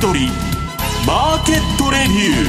取りマーケットレビュ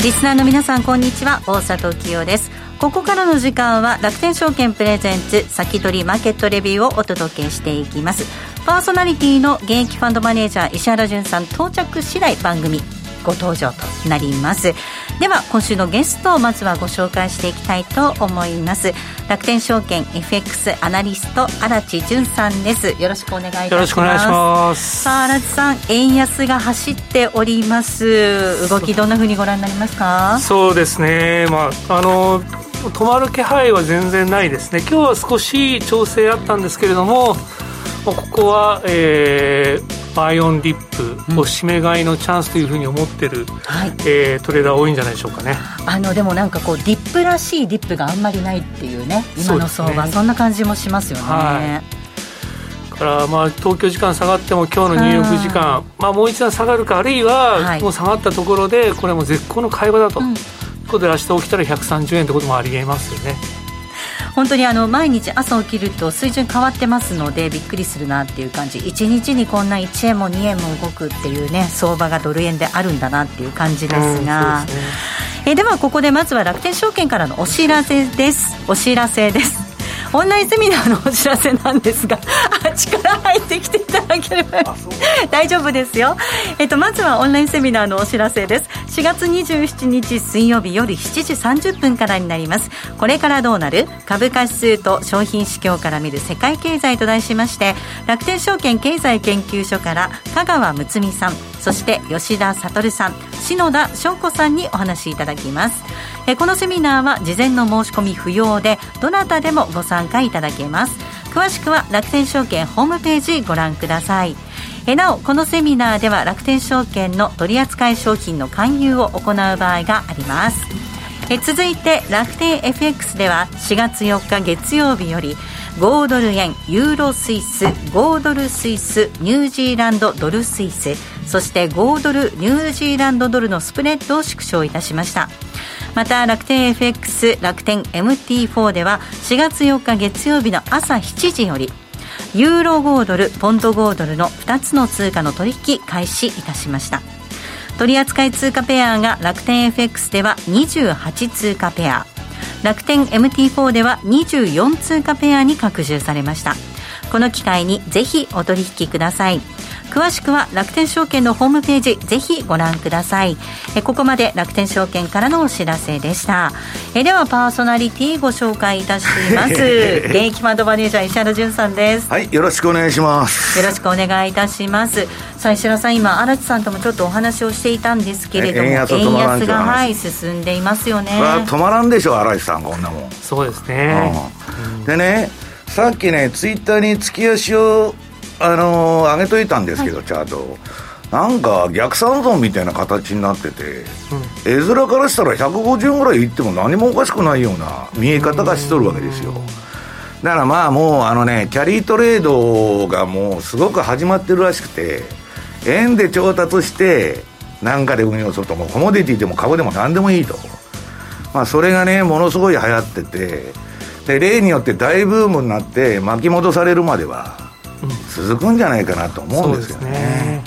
ー。リスナーの皆さんこんにちは。大里清です。ここからの時間は楽天証券プレゼンツ先取りマーケットレビューをお届けしていきます。パーソナリティの現役ファンドマネージャー石原潤さん到着次第番組。ご登場となります。では今週のゲストをまずはご紹介していきたいと思います。楽天証券 FX アナリスト荒地潤さんです。よろしくお願いいたします。よろしくお願いします。さあ荒地さん円安が走っております。動きどんなふうにご覧になりますか？そうですね。まああの止まる気配は全然ないですね。今日は少し調整あったんですけれどもここは、えー、 buy on dip 押し目買いのチャンスというふうに思ってる、うん、はい。えー、トレーダー多いんじゃないでしょうかね。あのでもなんかこう dip らしい dip があんまりないっていうね今の相場そ、ね,、んな感じもしますよね。はい。からまあ東京時間下がっても今日のニューヨーク時間、まあ、もう一段下がるかあるいはもう下がったところでこれも絶好の買い場だと、うん、ということで明日起きたら130円ってこともありえますよね。本当にあの毎日朝起きると水準変わってますのでびっくりするなっていう感じ。1日にこんな1円も2円も動くっていうね相場がドル円であるんだなっていう感じですが、うん、でね、えではここでまずは楽天証券からのお知らせです。お知らせです。オンラインセミナーのお知らせなんですがあ力入ってきてければ 大丈夫ですよ、えっと、まずはオンラインセミナーのお知らせです。4月27日水曜日夜7時30分からになります。これからどうなる？株価指数と商品市況から見る世界経済と題しまして楽天証券経済研究所から香川睦美さんそして吉田悟さん篠田翔子さんにお話しいただきます。えこのセミナーは事前の申し込み不要でどなたでもご参加いただけます詳しくは楽天証券ホームページご覧ください。えなおこのセミナーでは楽天証券の取扱い商品の勧誘を行う場合があります。え続いて楽天 FX では4月4日月曜日より5ドル円ユーロスイス5ドルスイスニュージーランドドルスイスそして5ドルニュージーランドドルのスプレッドを縮小いたしました。また楽天 FX 楽天 MT4 では4月4日月曜日の朝7時よりユーロ5ドルポンド5ドルの2つの通貨の取引開始いたしました。取扱通貨ペアが楽天 FX では28通貨ペア。楽天 MT4 では24通貨ペアに拡充されました。この機会にぜひお取引ください。詳しくは楽天証券のホームページぜひご覧ください。えここまで楽天証券からのお知らせでした。えではパーソナリティご紹介いたします。現役ファンドマネージャー石原潤さんです。はいよろしくお願いします。よろしくお願いいたします。さあ石原さん今荒地さんともちょっとお話をしていたんですけれども円安がはい進んでいますよね。止まらんでしょ荒地さんこんなもん。そうですね、うん、でねさっきねツイッターに月足をあのー、上げといたんですけど、はい、チャートなんか逆三尊みたいな形になってて、うん、絵面からしたら150円ぐらいいっても何もおかしくないような見え方がしとるわけですよ。だからまあもうあのねキャリートレードがもうすごく始まってるらしくて円で調達してなんかで運用するともうコモディティでも株でも何でもいいと。まあそれがねものすごい流行っててで例によって大ブームになって巻き戻されるまでは続くんじゃないかなと思うんですよね。ね。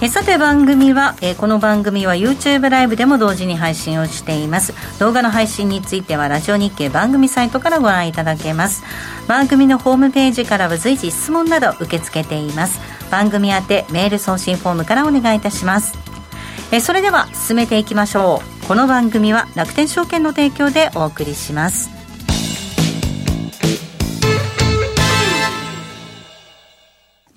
えさて番組は、えこの番組は YouTube ライブでも同時に配信をしています。動画の配信についてはラジオ日経番組サイトからご覧いただけます。番組のホームページからは随時質問など受け付けています。番組宛てメール送信フォームからお願いいたします。えそれでは進めていきましょう。この番組は楽天証券の提供でお送りします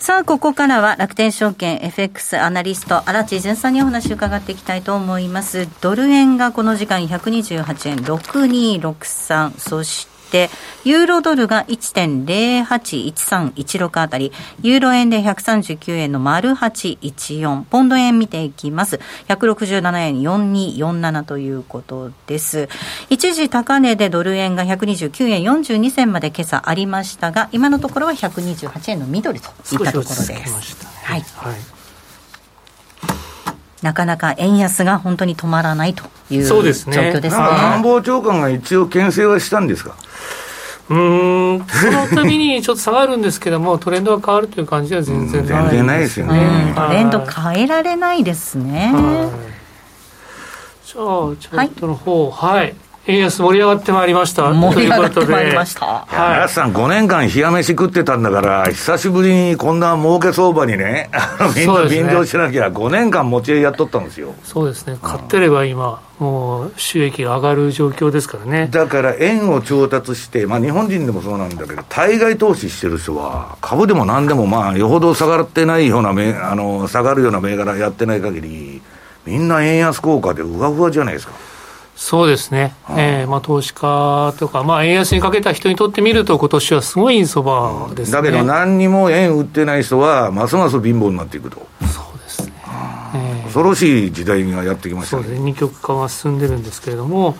さあ、ここからは楽天証券 FX アナリスト荒地淳さんにお話を伺っていきたいと思います。ドル円がこの時間128円6263、そしてて、ユーロドルが1.081316あたり、ユーロ円で139円の丸814、ポンド円見ていきます。167円4247ということです。一時高値でドル円が129円42銭まで今朝ありましたが、今のところは128円のミドルといったところです。はい、はいなかなか円安が本当に止まらないという状況ですね。すね官房長官が一応、牽制はしたんですか？うん。そのたびにちょっと下がるんですけども、トレンドが変わるという感じは全然ない、全然ないですよね、トレンド変えられないですね。じゃあ、チャートの方、はい、はい円安盛り上がってまいりました。盛り上がってまいりました。はい。皆さん5年間冷や飯食ってたんだから、久しぶりにこんな儲け相場にね、みんな便乗しなきゃ、5年間持ち合いやっとったんですよ。そうですね。買ってれば今、もう収益が上がる状況ですからね。だから円を調達して、まあ日本人でもそうなんだけど、対外投資してる人は、株でも何でもまあ、よほど下がってないようなあの、下がるような銘柄やってない限り、みんな円安効果でうわうわじゃないですか。そうですね、えーまあ、投資家とか、まあ、円安にかけた人にとってみると、今年はすごいいい相場です、ね、だけど、何にも円売ってない人は、ますます貧乏になっていくと。そうですね、えー、恐ろしい時代がやってきました、ね、そうですね、二極化が進んでるんですけれども、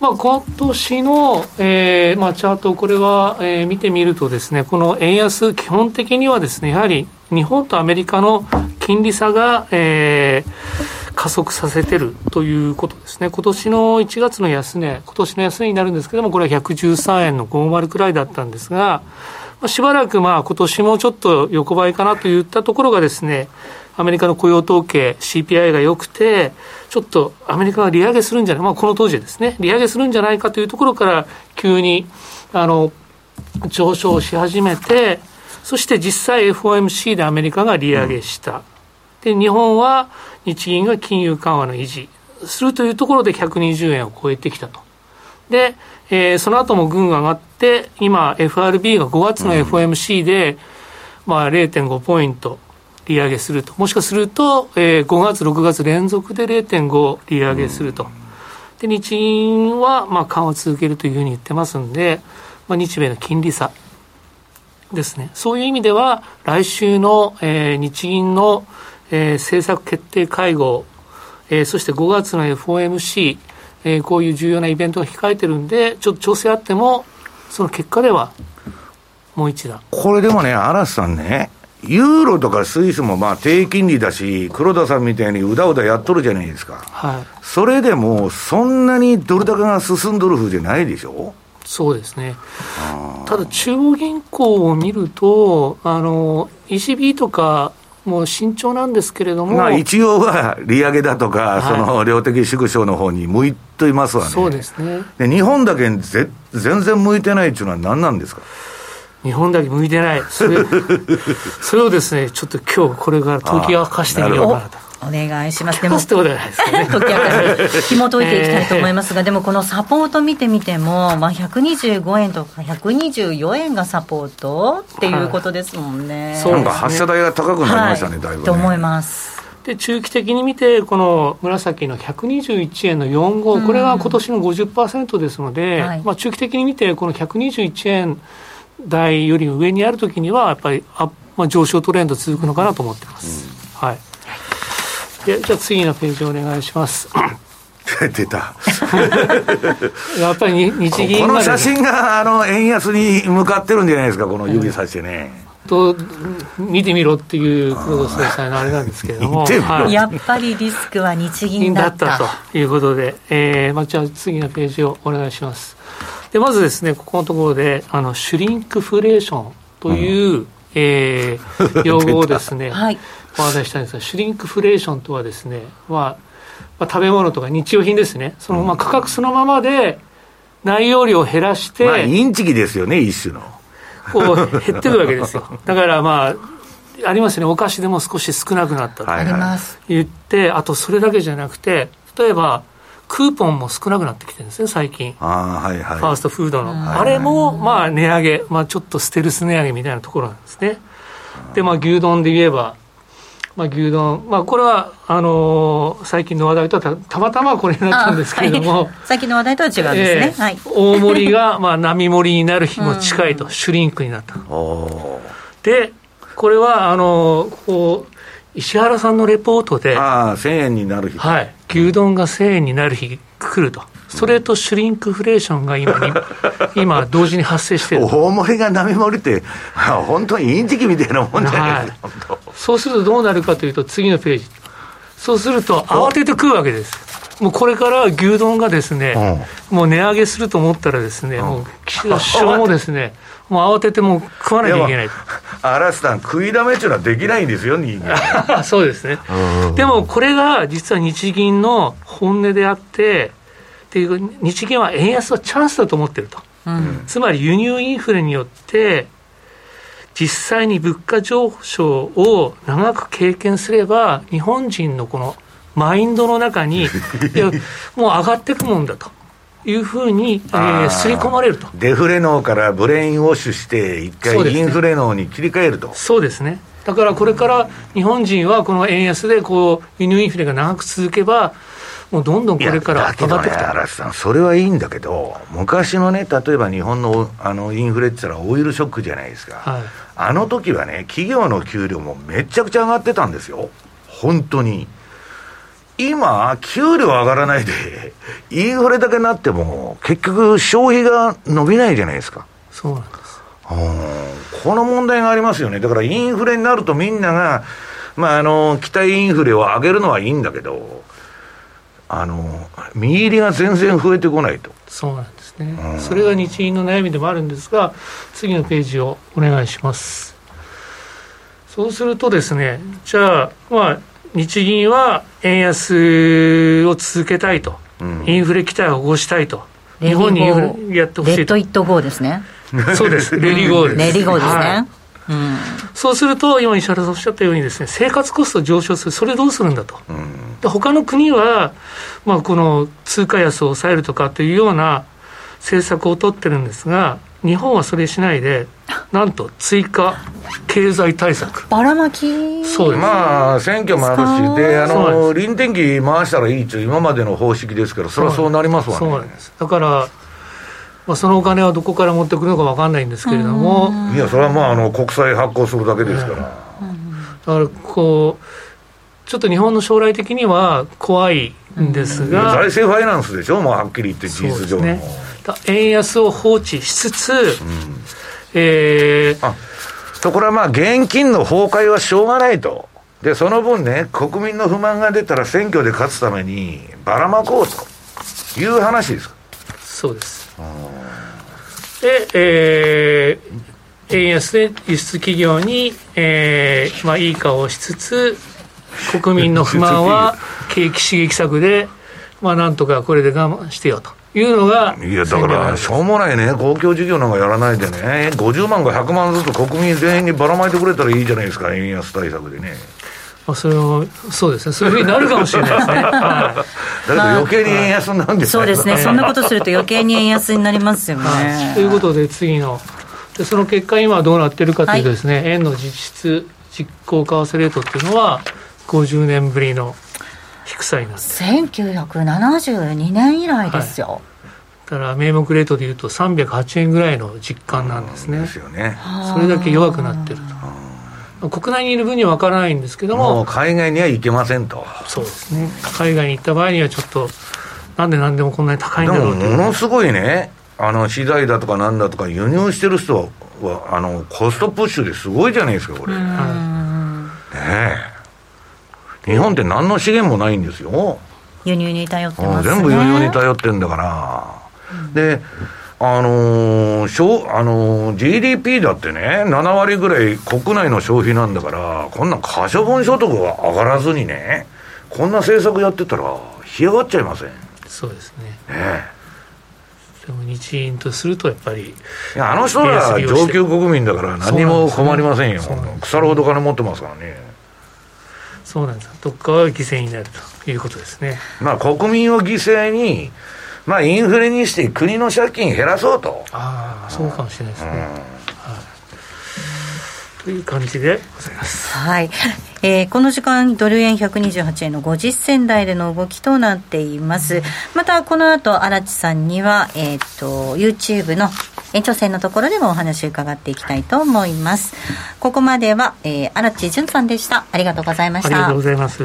まあ、今年の、えーまあ、チャート、これは、えー、見てみるとですね、この円安、基本的にはですね、やはり日本とアメリカの金利差が、えー、加速させてるということですね。今年の1月の安値、今年の安値になるんですけども、これは113円の50くらいだったんですが、しばらくまあ今年もちょっと横ばいかなといったところがですね、アメリカの雇用統計、CPI が良くて、ちょっとアメリカが利上げするんじゃない、まあ、この当時ですね、利上げするんじゃないかというところから、急にあの上昇し始めて、そして実際 FOMC でアメリカが利上げした。で、日本は日銀が金融緩和の維持するというところで120円を超えてきたと。で、えー、その後も軍が上がって、今 FRB が5月の FOMC で、うん、まあ0.5ポイント利上げすると。もしかすると、えー、5月、6月連続で0.5利上げすると。で、日銀は、まあ緩和続けるというふうに言ってますんで、まあ日米の金利差ですね。そういう意味では、来週の、えー、日銀のえー、政策決定会合、えー、そして5月の FOMC、えー、こういう重要なイベントが控えてるんで、ちょっと調整あっても、その結果では、もう一段。これでもね、嵐さんね、ユーロとかスイスもまあ低金利だし、黒田さんみたいにうだうだやっとるじゃないですか。はい。それでも、そんなにドル高が進んどるふうじゃないでしょ？そうですね。ただ、中央銀行を見ると、あの、ECB とかもう慎重なんですけれども、まあ、一応は利上げだとか、はい、その量的縮小の方に向いていますわね、そうですね。で日本だけぜ全然向いてないっていうのは何なんですか？日本だけ向いてない、そ れそれをですね、ちょっと今日これから解き明かしてみようかなと。お願いします。でも、解き明かし、紐解いていきたいと思いますが、えー、でもこのサポート見てみても、まあ、125円とか124円がサポートっていうことですもんね。はい、そうなんか発射台が高くなりましたね、はい、だいぶ、ね、と思います。で中期的に見て、この紫の121円の45、これは今年の50%ですので、はい、まあ、中期的に見て、この121円台より上にあるときには、やっぱりあ、まあ、上昇トレンド続くのかなと思ってます。うん、はいでじゃあ次のページお願いします。出た。やっぱり日銀この写真があの円安に向かってるんじゃないですか、この指さしてね。と見てみろっていう黒田総裁のあれなんですけれども、はい、やっぱりリスクは日銀だった。だったということで、えーまあ、じゃあ次のページをお願いします。でまずですね、ここのところで、あのシュリンクフレーションという、うん、えー、用語をですね、はい、お話ししたいんですが、シュリンクフレーションとはですね、まあまあ、食べ物とか日用品ですね、そのまあ価格そのままで内容量を減らして、まあ、インチキですよね、一種の。こう減ってるわけですよ。だからまあありますね、お菓子でも少し少なくなったと言って、あとそれだけじゃなくて、例えば、クーポンも少なくなってきてるんですね、最近。あはいはい、ファーストフードの。あれも、まあ、値上げ、まあ、ちょっとステルス値上げみたいなところなんですね。で、まあ、牛丼で言えば、まあ、牛丼、まあ、これはあのー、最近の話題とはたまたまこれになったんですけれども、はい、最近の話題とは違うんですね、えーはい、大盛りが まあ並盛りになる日も近いと、シュリンクになった。で、これはあのー、こう石原さんのレポートで、ああ、1000円になる日、はい、牛丼が1000円になる日来ると。それとシュリンクフレーションが今に、今、同時に発生してる大盛りが並盛りって、本当にインチキみたいなもんじゃないですか、はい、そうするとどうなるかというと、次のページ、そうすると、慌てて食うわけです。もうこれから牛丼がですね、うん、もう値上げすると思ったらですね、うん、もう岸田首相もですね、もう慌ててもう食わなきゃいけない。嵐さん、食いだめっていうのはできないんですよ、人間。そうですね。でもこれが実は日銀の本音であって、っていう日銀は円安はチャンスだと思ってると、うん、つまり輸入インフレによって実際に物価上昇を長く経験すれば日本人のこのマインドの中に いやもう上がっていくもんだと。いうふうに、えー、刷り込まれると。デフレ脳からブレインウォッシュして、一回インフレ脳に切り替えると。そうですね、だからこれから日本人はこの円安でこう輸入インフレが長く続けば、もうどんどんこれから上がってきた、ね、嵐さん、それはいいんだけど、昔のね、例えば日本のあのインフレって言ったら、オイルショックじゃないですか、はい、あの時はね、企業の給料もめちゃくちゃ上がってたんですよ、本当に。今、給料上がらないで、インフレだけになっても、結局、消費が伸びないじゃないですか。そうなんです。この問題がありますよね。だからインフレになるとみんなが、まあ、あの、期待インフレを上げるのはいいんだけど、あの身入りが全然増えてこないと。そうなんですね、うん、それが日銀の悩みでもあるんですが、次のページをお願いします。そうするとですね、じゃあ、まあ、日銀は円安を続けたいと、うん、インフレ期待を起こしたいと、日本にインフレやってほしいと。 Let it go ですね。そうです、let it go です。 let it go ですね。はい。うん、そうすると、今、石原さんおっしゃったようにです、ね、生活コスト上昇する、それどうするんだと、うん、で他の国は、まあ、この通貨安を抑えるとかというような政策を取ってるんですが、日本はそれしないで、なんと追加経済対策。ばらまきそうです。まあ、選挙もあるし、で、あの、臨転機回したらいいっていう今までの方式ですから、それはそうなりますわね。そうなんです。だから、まあ、そのお金はどこから持ってくるのか分かんないんですけれども、いや、それはまああの国債発行するだけですから。だからこう、ちょっと日本の将来的には怖いんですが、財政ファイナンスでしょ、もうはっきり言って、事実上の、ね、円安を放置しつつ、うん、えー、あとこれはまあ、現金の崩壊はしょうがないと。で、その分ね、国民の不満が出たら選挙で勝つためにばらまこうという話ですか。そうです。で、えー、円安で輸出企業に、えーまあ、いい顔をしつつ、国民の不満は 景気刺激策で、まあ、なんとかこれで我慢してよと。いうのがいやだから、しょうもないね、公共事業なんかやらないでね、50万か100万ずつ国民全員にばらまいてくれたらいいじゃないですか、円安対策でね。まあ、それをそうですね、そういうふうになるかもしれないですね。だけど余計に円安なんですそうですね、そんなことすると余計に円安になりますよね。ということで、次ので、その結果、今どうなってるかというとですね、はい、円の実質実行為替レートっていうのは、50年ぶりの低さになって1972年以来ですよ、はいだから名目レートでいうと308円ぐらいの実感なんですね。ですよね。それだけ弱くなってると。国内にいる分には分からないんですけども。も海外には行けませんと。そうですね。海外に行った場合にはちょっと、なんでなんでもこんなに高いんだろうものすごいね、あの資材だとかなんだとか輸入してる人は、あのコストプッシュですごいじゃないですか、これ。ねえ。日本って何の資源もないんですよ。輸入に頼ってます、ね、全部輸入に頼ってんだから。で、あのー、あのー、GDP だってね、7割ぐらい国内の消費なんだから、こんな可処分所得が上がらずにね、こんな政策やってたら、干上がっちゃいません。そうですね。ねでも日銀とするとやっぱりいやあの人ら上級国民だから何も困りませんよ、ね、腐るほど金持ってますからねそうなんですどっかは犠牲になるということですねまあ国民を犠牲にまあ、インフレにして国の借金減らそうと。ああ、そうかもしれないですね。うん、はい、という感じでございます。はい。えー、この時間、ドル円128円の50銭台での動きとなっています。また、この後、荒地さんには、えっ、ー、と、YouTube の延長戦のところでもお話を伺っていきたいと思います。ここまでは、えー、荒地淳さんでした。ありがとうございました。ありがとうございます。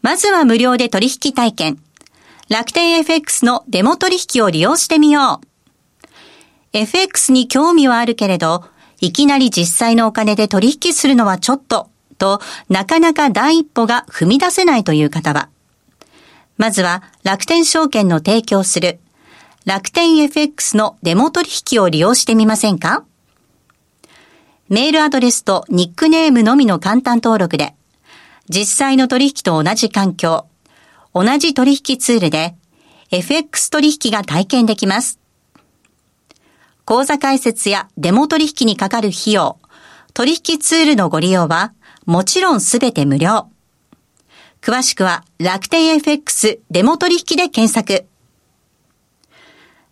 まずは無料で取引体験。楽天 FX のデモ取引を利用してみよう。FX に興味はあるけれど、いきなり実際のお金で取引するのはちょっと、と、なかなか第一歩が踏み出せないという方は、まずは楽天証券の提供する楽天 FX のデモ取引を利用してみませんか？メールアドレスとニックネームのみの簡単登録で、実際の取引と同じ環境、同じ取引ツールで FX 取引が体験できます。口座開設やデモ取引にかかる費用、取引ツールのご利用はもちろんすべて無料。詳しくは楽天 FX デモ取引で検索。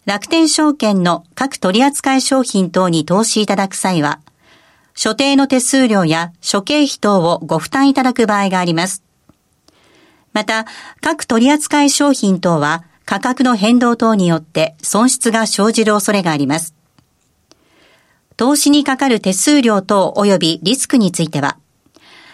楽天証券の各取扱商品等に投資いただく際は、所定の手数料や諸経費等をご負担いただく場合があります。また、各取扱商品等は価格の変動等によって損失が生じる恐れがあります。投資にかかる手数料等及びリスクについては、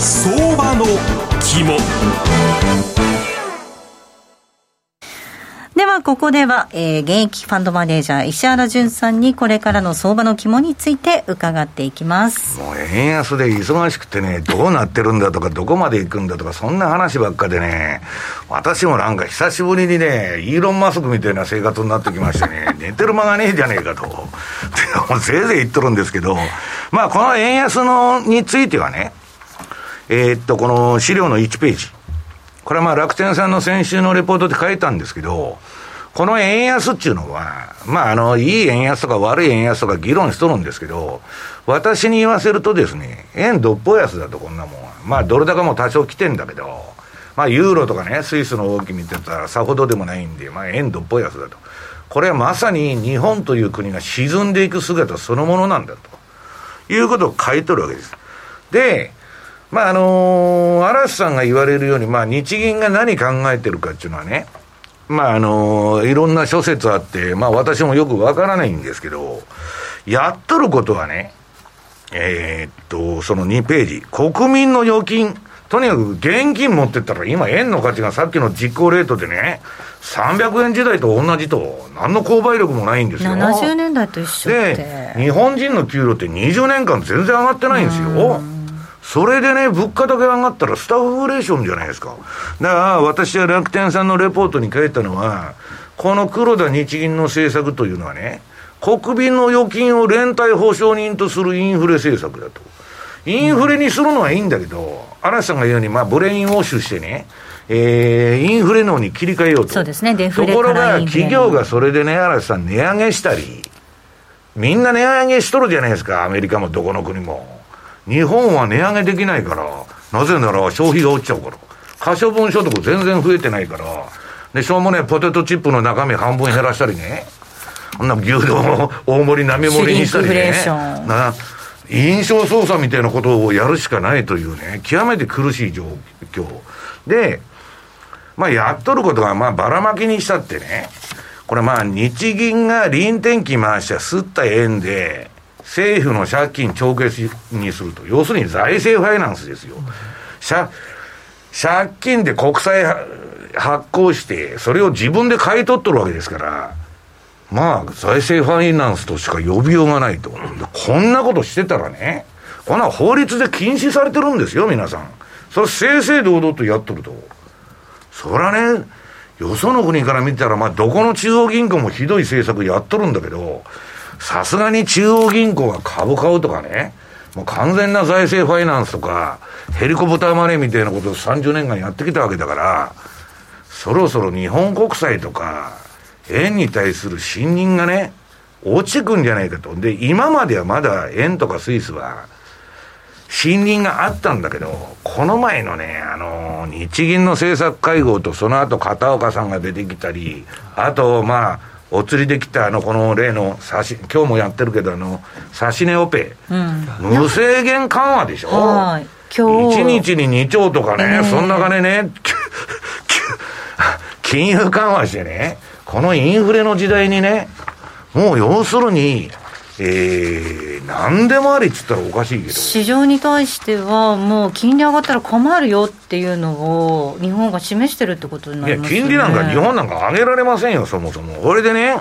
相場の肝では、ここでは、えー、現役ファンドマネージャー、石原淳さんにこれからの相場の肝について伺っていきます。もう円安で忙しくてね、どうなってるんだとか、どこまで行くんだとか、そんな話ばっかでね、私もなんか久しぶりにね、イーロン・マスクみたいな生活になってきましてね、寝てる間がねえじゃねえかと。でも、ぜいぜい言っとるんですけど、まあ、この円安のについてはね、えー、っと、この資料の1ページ。これはまあ楽天さんの先週のレポートで書いたんですけど、この円安っていうのは、まあ、あの、いい円安とか悪い円安とか議論しとるんですけど、私に言わせるとですね、円どっぽ安だと、こんなもんは。まあ、ドル高も多少来てんだけど、まあ、ユーロとかね、スイスの動き見てたらさほどでもないんで、まあ、円どっぽ安だと。これはまさに日本という国が沈んでいく姿そのものなんだということを書いとるわけです。で、まああのー、嵐さんが言われるように、まあ、日銀が何考えてるかっていうのはね、まああのー、いろんな諸説あって、まあ、私もよくわからないんですけど、やっとることはね、えー、っと、その2ページ、国民の預金、とにかく現金持ってったら、今、円の価値がさっきの実行レートでね、300円時代と同じと、何の購買力もないんですよ。70年代と一緒で、日本人の給料って20年間全然上がってないんですよ。それでね、物価だけ上がったらスタッフレーションじゃないですか。だから私は楽天さんのレポートに書いたのは、この黒田日銀の政策というのはね、国民の預金を連帯保証人とするインフレ政策だと。インフレにするのはいいんだけど、嵐さんが言うように、まあ、ブレインウォッシュしてね、えー、インフレのに切り替えようと。そうですね、デフレところが、からインフレ企業がそれでね、嵐さん、値上げしたり、みんな値上げしとるじゃないですか、アメリカもどこの国も。日本は値上げできないから、なぜなら消費が落ちちゃうから。可処分所得全然増えてないから、で、しょうもね、ポテトチップの中身半分減らしたりね、こんな牛丼を大盛り並盛りにしたりね。な、印象操作みたいなことをやるしかないというね、極めて苦しい状況。で、まあ、やっとることが、まあ、ばらまきにしたってね、これまあ、日銀が臨転機回して吸った円で、政府の借金帳消しにすると。要するに財政ファイナンスですよ。借借金で国債発行して、それを自分で買い取っとるわけですから、まあ、財政ファイナンスとしか呼びようがないと。こんなことしてたらね、こんな法律で禁止されてるんですよ、皆さん。それ正々堂々とやっとると。そりゃね、よその国から見たら、まあ、どこの中央銀行もひどい政策やっとるんだけど、さすがに中央銀行が株買うとかね、もう完全な財政ファイナンスとか、ヘリコプターマネーみたいなことを30年間やってきたわけだから、そろそろ日本国債とか、円に対する信任がね、落ちてくんじゃないかと。で、今まではまだ円とかスイスは、信任があったんだけど、この前のね、あの、日銀の政策会合とその後片岡さんが出てきたり、あと、まあ、お釣りできたあの、この例の差し、今日もやってるけど、あの、差し値オペ、無制限緩和でしょ？はい。今日。1日に2兆とかね、そんな金ね、金融緩和してね、このインフレの時代にね、もう要するに、えー、何でもありっつったらおかしいけど、市場に対しては、もう金利上がったら困るよっていうのを、日本が示してるってことにないや、りますよね。金利なんか日本なんか上げられませんよ、そもそも。これでね、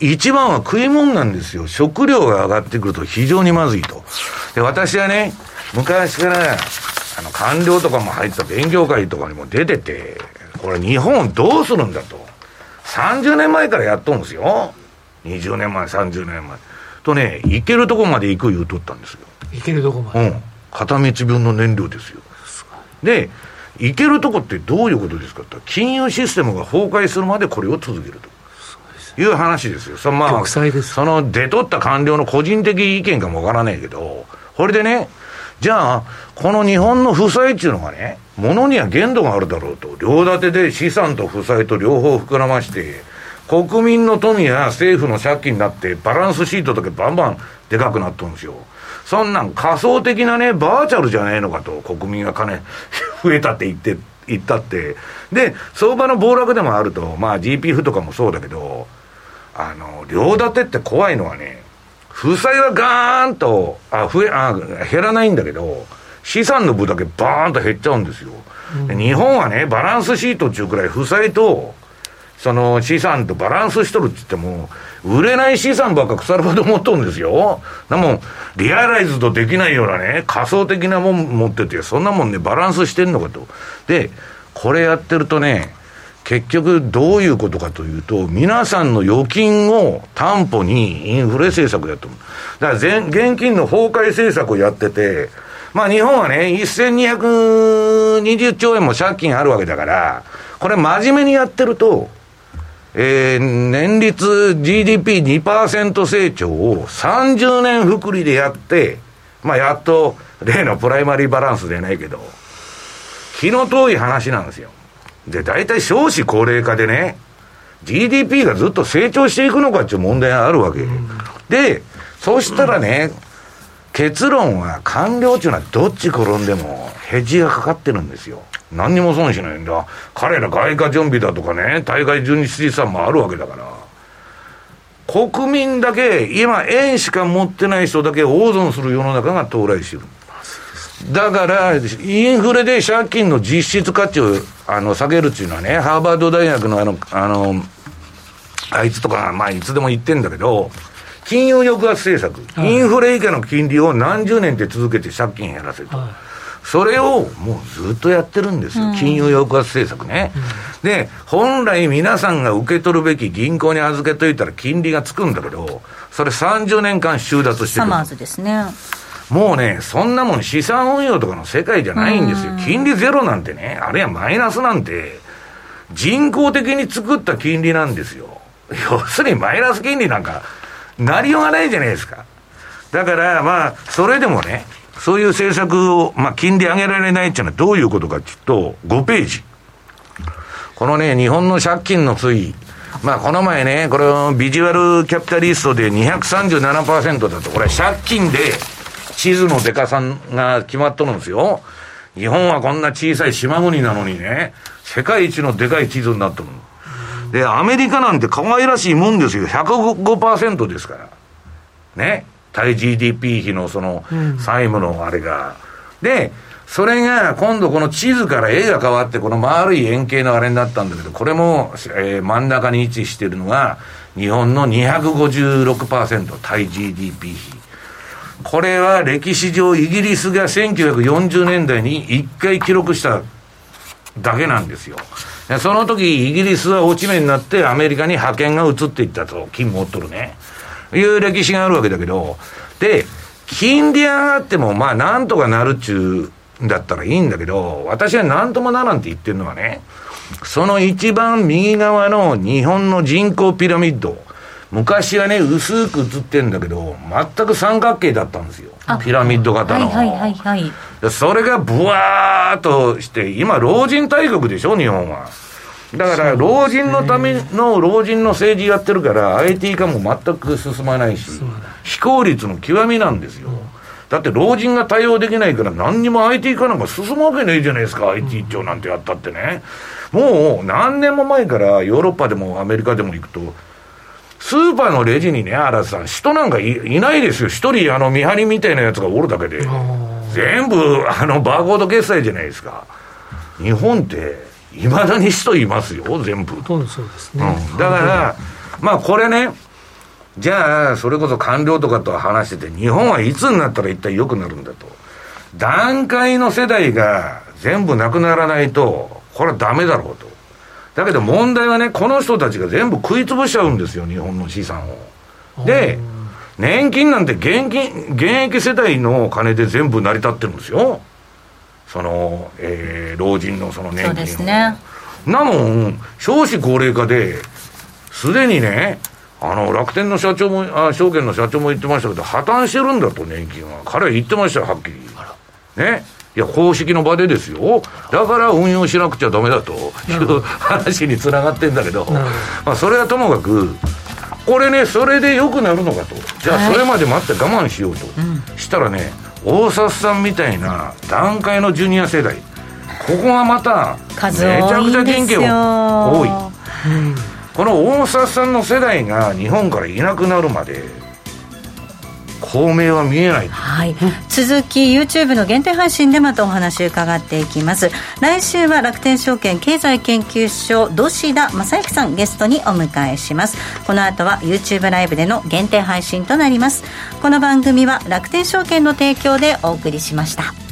一番は食い物なんですよ。食料が上がってくると非常にまずいと。で、私はね、昔から、あの、官僚とかも入った勉強会とかにも出てて、これ日本どうするんだと。30年前からやっとんですよ。20年前、30年前。とね、行けるとこまで行く言うとったんですよ。いけるとこまで。うん。片道分の燃料ですよ。で、行けるとこってどういうことですかって金融システムが崩壊するまでこれを続けると。いう話ですよ。そのまあ、その出とった官僚の個人的意見かもわからないけど、これでね、じゃあ、この日本の負債っていうのがね、ものには限度があるだろうと。両立てで資産と負債と両方膨らまして、国民の富や政府の借金になって、バランスシートだけバンバンでかくなっとるんですよ。そんなん仮想的なね、バーチャルじゃないのかと、国民が金 増えたって言って、言ったって。で、相場の暴落でもあると、まあ GPF とかもそうだけど、あの、両立てって怖いのはね、負債はガーンと、あ、増え、あ、減らないんだけど、資産の分だけバーンと減っちゃうんですよ。で日本はね、バランスシートっていうくらい負債と、その資産とバランスしとるって言っても、売れない資産ばっか腐るほど持っとるんですよ。なもん、リアライズとできないようなね、仮想的なもん持ってて、そんなもんね、バランスしてんのかと。で、これやってるとね、結局どういうことかというと、皆さんの預金を担保にインフレ政策やってる。だから現金の崩壊政策をやってて、まあ日本はね、1220兆円も借金あるわけだから、これ真面目にやってると、えー、年率 GDP2% 成長を30年複利でやって、まあやっと例のプライマリーバランスでないけど、気の遠い話なんですよ。で、大体少子高齢化でね、GDP がずっと成長していくのかっていう問題があるわけ。で、そうしたらね、結論は官僚っていうのはどっち転んでもヘッジがかかってるんですよ。何にも損しないんだ。彼ら外貨準備だとかね、対外純日資産もあるわけだから。国民だけ、今円しか持ってない人だけ大損する世の中が到来してる。だから、インフレで借金の実質価値をあの下げるっていうのはね、ハーバード大学のあの、あの、あいつとか、まあ、いつでも言ってんだけど、金融抑圧政策、インフレ以下の金利を何十年って続けて借金減らせると。それをもうずっとやってるんですよ、金融抑圧政策ね。で、本来皆さんが受け取るべき銀行に預けといたら金利がつくんだけど、それ30年間収奪してサマーズですね。もうね、そんなもん資産運用とかの世界じゃないんですよ。金利ゼロなんてね、あるいはマイナスなんて、人工的に作った金利なんですよ。要するにマイナス金利なんか、なりようがないじゃないですか。だからまあ、それでもね、そういう政策を、まあ、金利上げられないっていうのはどういうことかっていうと、5ページ。このね、日本の借金の推移。まあ、この前ね、これビジュアルキャピタリストで237%だと、これ借金で地図のデカさんが決まっとるんですよ。日本はこんな小さい島国なのにね、世界一のでかい地図になっとるので、アメリカなんて可愛らしいもんですよ。105%ですから。ね。対 GDP 比のその債務のあれが。で、それが今度この地図から絵が変わってこの丸い円形のあれになったんだけど、これも、えー、真ん中に位置してるのが日本の256%対 GDP 比。これは歴史上イギリスが1940年代に1回記録しただけなんですよ。その時イギリスは落ち目になってアメリカに派遣が移っていったと、金持っとるね。いう歴史があるわけだけど、で、金利上がっても、まあ、なんとかなるっちゅうんだったらいいんだけど、私はなんともならんって言ってるのはね、その一番右側の日本の人口ピラミッド、昔はね、薄く映ってるんだけど、全く三角形だったんですよ。ピラミッド型の。はいはいはいはい。それがブワーっとして、今、老人大国でしょ、日本は。だから、老人のための老人の政治やってるから、IT 化も全く進まないし、非効率の極みなんですよ。だって老人が対応できないから何にも IT 化なんか進むわけないじゃないですか、IT 庁なんてやったってね。もう何年も前からヨーロッパでもアメリカでも行くと、スーパーのレジにね、荒さん、人なんかいないですよ。一人、あの、見張りみたいなやつがおるだけで。全部、あの、バーコード決済じゃないですか。日本って、いまだに人いますよ、全部。そうですね。うん、だから、まあ、これね、じゃあ、それこそ官僚とかと話してて、日本はいつになったら一体良くなるんだと。段階の世代が全部なくならないと、これはダメだろうと。だけど問題はね、この人たちが全部食い潰しちゃうんですよ、日本の資産を。で、年金なんて現金、現役世代の金で全部成り立ってるんですよ。その、えー、老人のその年金を。そうですね。なもん、少子高齢化で、すでにね、あの、楽天の社長も、あ、証券の社長も言ってましたけど、破綻してるんだと、年金は。彼は言ってましたよ、はっきり。ね。いや、公式の場でですよ。だから運用しなくちゃダメだという話につながってんだけど、まあ、それはともかく、これね、それで良くなるのかと。じゃあ、それまで待って我慢しようと。したらね、大札さんみたいな段階のジュニア世代、ここがまた、めちゃくちゃ元気多い。この大札さんの世代が日本からいなくなるまで、公明は見えない、はい、続き YouTube の限定配信でまたお話伺っていきます。来週は楽天証券経済研究所土田正幸さんゲストにお迎えします。この後は YouTube ライブでの限定配信となります。この番組は楽天証券の提供でお送りしました。